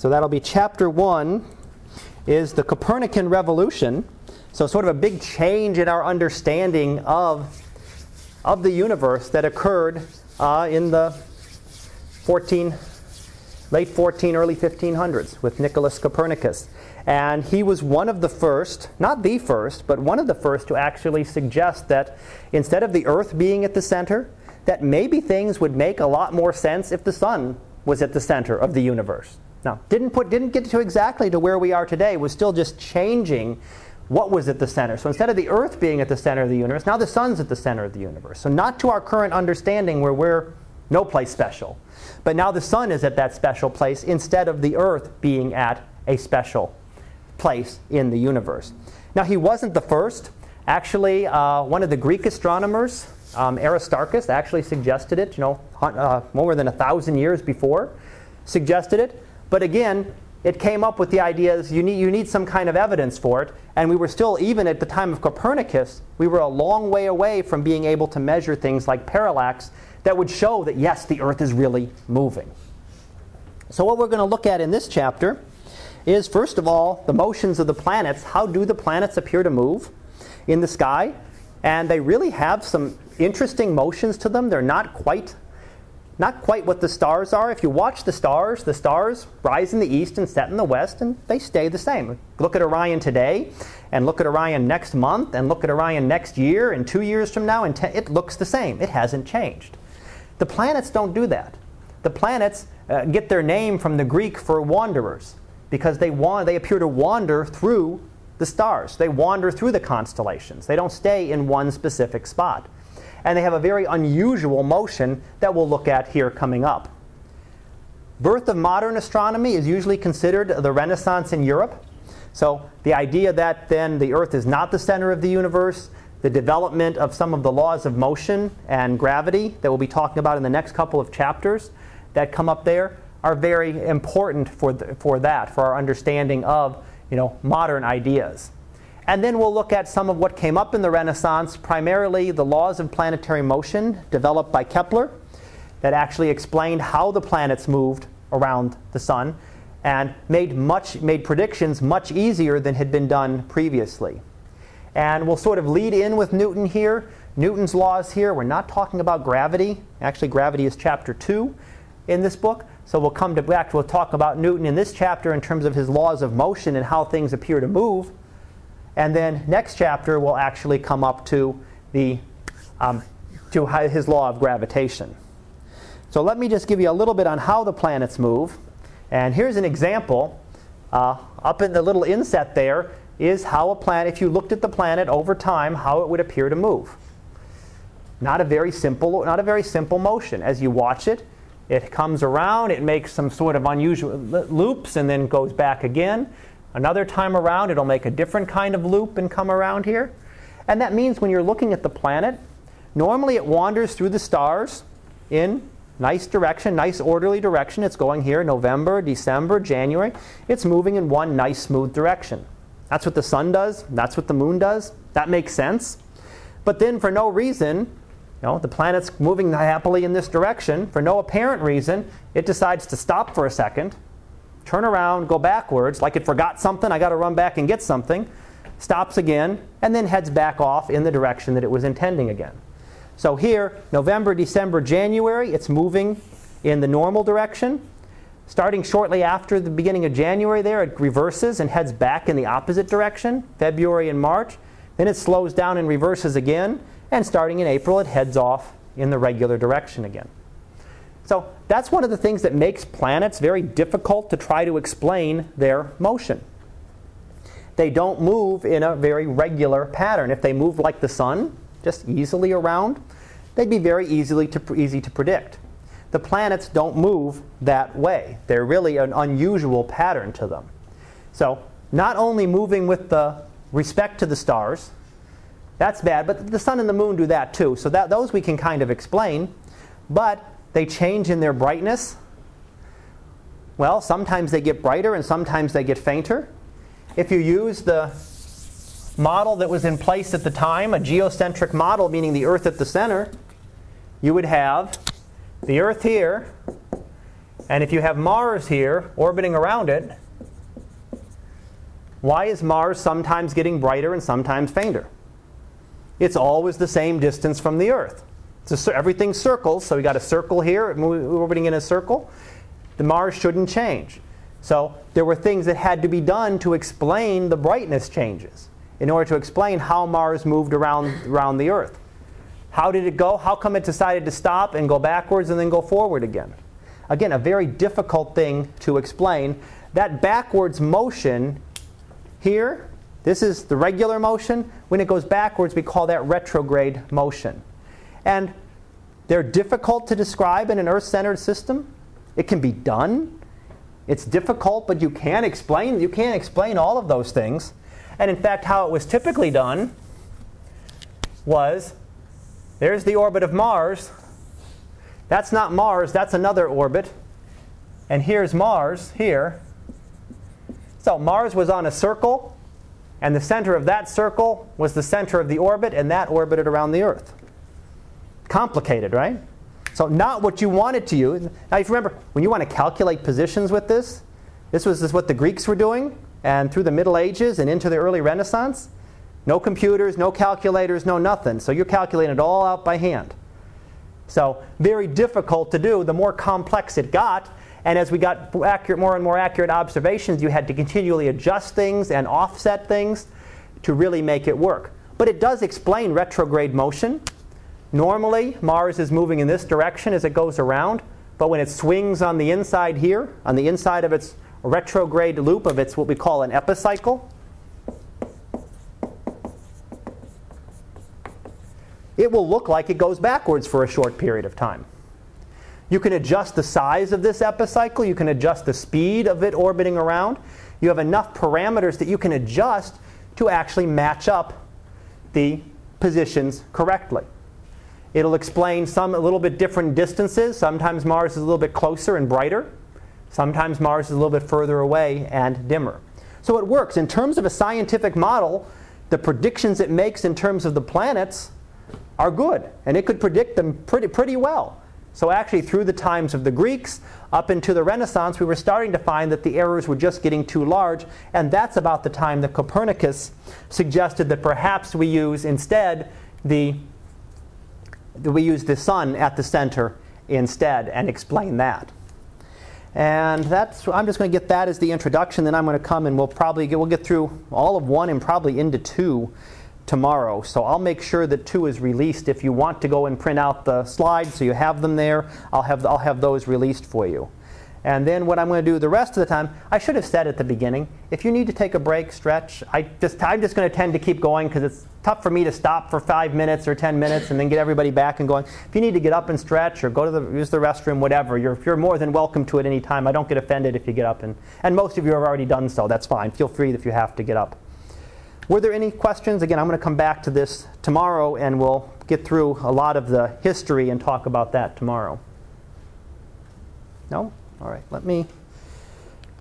So that'll be chapter 1 is the Copernican revolution. So sort of a big change in our understanding of, of the universe that occurred uh, in the 14 late 14 early 1500s with Nicholas Copernicus. And he was one of the first, not the first, but one of the first to actually suggest that instead of the earth being at the center, that maybe things would make a lot more sense if the sun was at the center of the universe. Now, didn't put didn't get to exactly to where we are today, was still just changing what was at the center. So instead of the earth being at the center of the universe, now the sun's at the center of the universe. So not to our current understanding where we're no place special. But now the sun is at that special place instead of the earth being at a special place in the universe. Now, he wasn't the first. Actually, uh, one of the Greek astronomers, um, Aristarchus, actually suggested it, you know, uh, more than a thousand years before, suggested it. But again, it came up with the ideas you need, you need some kind of evidence for it. And we were still, even at the time of Copernicus, we were a long way away from being able to measure things like parallax that would show that, yes, the Earth is really moving. So, what we're going to look at in this chapter is, first of all, the motions of the planets. How do the planets appear to move in the sky? And they really have some interesting motions to them. They're not quite not quite what the stars are. If you watch the stars, the stars rise in the east and set in the west, and they stay the same. Look at Orion today, and look at Orion next month, and look at Orion next year, and two years from now, and ten, it looks the same. It hasn't changed. The planets don't do that. The planets uh, get their name from the Greek for wanderers because they, wa- they appear to wander through the stars. They wander through the constellations. They don't stay in one specific spot. And they have a very unusual motion that we'll look at here coming up. Birth of modern astronomy is usually considered the Renaissance in Europe. So the idea that then the Earth is not the center of the universe, the development of some of the laws of motion and gravity that we'll be talking about in the next couple of chapters that come up there are very important for, the, for that, for our understanding of you know, modern ideas. And then we'll look at some of what came up in the Renaissance, primarily the laws of planetary motion developed by Kepler that actually explained how the planets moved around the sun and made, much, made predictions much easier than had been done previously. And we'll sort of lead in with Newton here. Newton's laws here. We're not talking about gravity. Actually, gravity is chapter 2 in this book. So we'll come to back. We'll talk about Newton in this chapter in terms of his laws of motion and how things appear to move. And then next chapter we'll actually come up to the um, to his law of gravitation. So let me just give you a little bit on how the planets move. And here's an example. Uh, up in the little inset there, is how a planet, if you looked at the planet over time, how it would appear to move. Not a very simple, not a very simple motion. As you watch it, it comes around, it makes some sort of unusual loops, and then goes back again. Another time around, it'll make a different kind of loop and come around here. And that means when you're looking at the planet, normally it wanders through the stars in nice direction, nice orderly direction. It's going here November, December, January. It's moving in one nice smooth direction. That's what the sun does. That's what the moon does. That makes sense. But then, for no reason, you know, the planet's moving happily in this direction. For no apparent reason, it decides to stop for a second, turn around, go backwards, like it forgot something. I got to run back and get something. Stops again, and then heads back off in the direction that it was intending again. So here, November, December, January, it's moving in the normal direction. Starting shortly after the beginning of January, there, it reverses and heads back in the opposite direction, February and March. Then it slows down and reverses again. And starting in April, it heads off in the regular direction again. So that's one of the things that makes planets very difficult to try to explain their motion. They don't move in a very regular pattern. If they moved like the sun, just easily around, they'd be very easily to, easy to predict the planets don't move that way. They're really an unusual pattern to them. So, not only moving with the respect to the stars, that's bad, but the sun and the moon do that too. So that those we can kind of explain, but they change in their brightness. Well, sometimes they get brighter and sometimes they get fainter. If you use the model that was in place at the time, a geocentric model, meaning the Earth at the center, you would have the Earth here, And if you have Mars here orbiting around it, why is Mars sometimes getting brighter and sometimes fainter? It's always the same distance from the Earth. So everything circles, so we got a circle here, orbiting in a circle. The Mars shouldn't change. So there were things that had to be done to explain the brightness changes in order to explain how Mars moved around, around the Earth. How did it go? How come it decided to stop and go backwards and then go forward again? Again, a very difficult thing to explain. That backwards motion here, this is the regular motion. When it goes backwards, we call that retrograde motion. And they're difficult to describe in an Earth centered system. It can be done. It's difficult, but you can explain. You can't explain all of those things. And in fact, how it was typically done was there's the orbit of Mars. That's not Mars, that's another orbit. And here's Mars here. So Mars was on a circle, and the center of that circle was the center of the orbit, and that orbited around the Earth. Complicated, right? So not what you wanted to use. Now, if you remember, when you want to calculate positions with this, this was this what the Greeks were doing, and through the Middle Ages and into the early Renaissance, no computers, no calculators, no nothing. So you're calculating it all out by hand. So very difficult to do. The more complex it got, and as we got accurate, more and more accurate observations, you had to continually adjust things and offset things to really make it work. But it does explain retrograde motion. Normally, Mars is moving in this direction as it goes around, but when it swings on the inside here, on the inside of its retrograde loop of its what we call an epicycle, it will look like it goes backwards for a short period of time. You can adjust the size of this epicycle, you can adjust the speed of it orbiting around. You have enough parameters that you can adjust to actually match up the positions correctly. It'll explain some a little bit different distances. Sometimes Mars is a little bit closer and brighter. Sometimes Mars is a little bit further away and dimmer. So it works. In terms of a scientific model, the predictions it makes in terms of the planets are good, and it could predict them pretty, pretty well. So actually, through the times of the Greeks up into the Renaissance, we were starting to find that the errors were just getting too large, and that's about the time that Copernicus suggested that perhaps we use instead the we use the sun at the center instead and explain that. And that's I'm just going to get that as the introduction. Then I'm going to come and we'll probably get, we'll get through all of one and probably into two tomorrow. So I'll make sure that two is released. If you want to go and print out the slides so you have them there, I'll have I'll have those released for you. And then what I'm going to do the rest of the time, I should have said at the beginning, if you need to take a break, stretch, I just, I'm just going to tend to keep going because it's tough for me to stop for five minutes or 10 minutes and then get everybody back and going. If you need to get up and stretch or go to the, use the restroom, whatever, you're, you're more than welcome to at any time. I don't get offended if you get up. And, and most of you have already done so. That's fine. Feel free if you have to get up. Were there any questions? Again, I'm going to come back to this tomorrow and we'll get through a lot of the history and talk about that tomorrow. No? All right, let me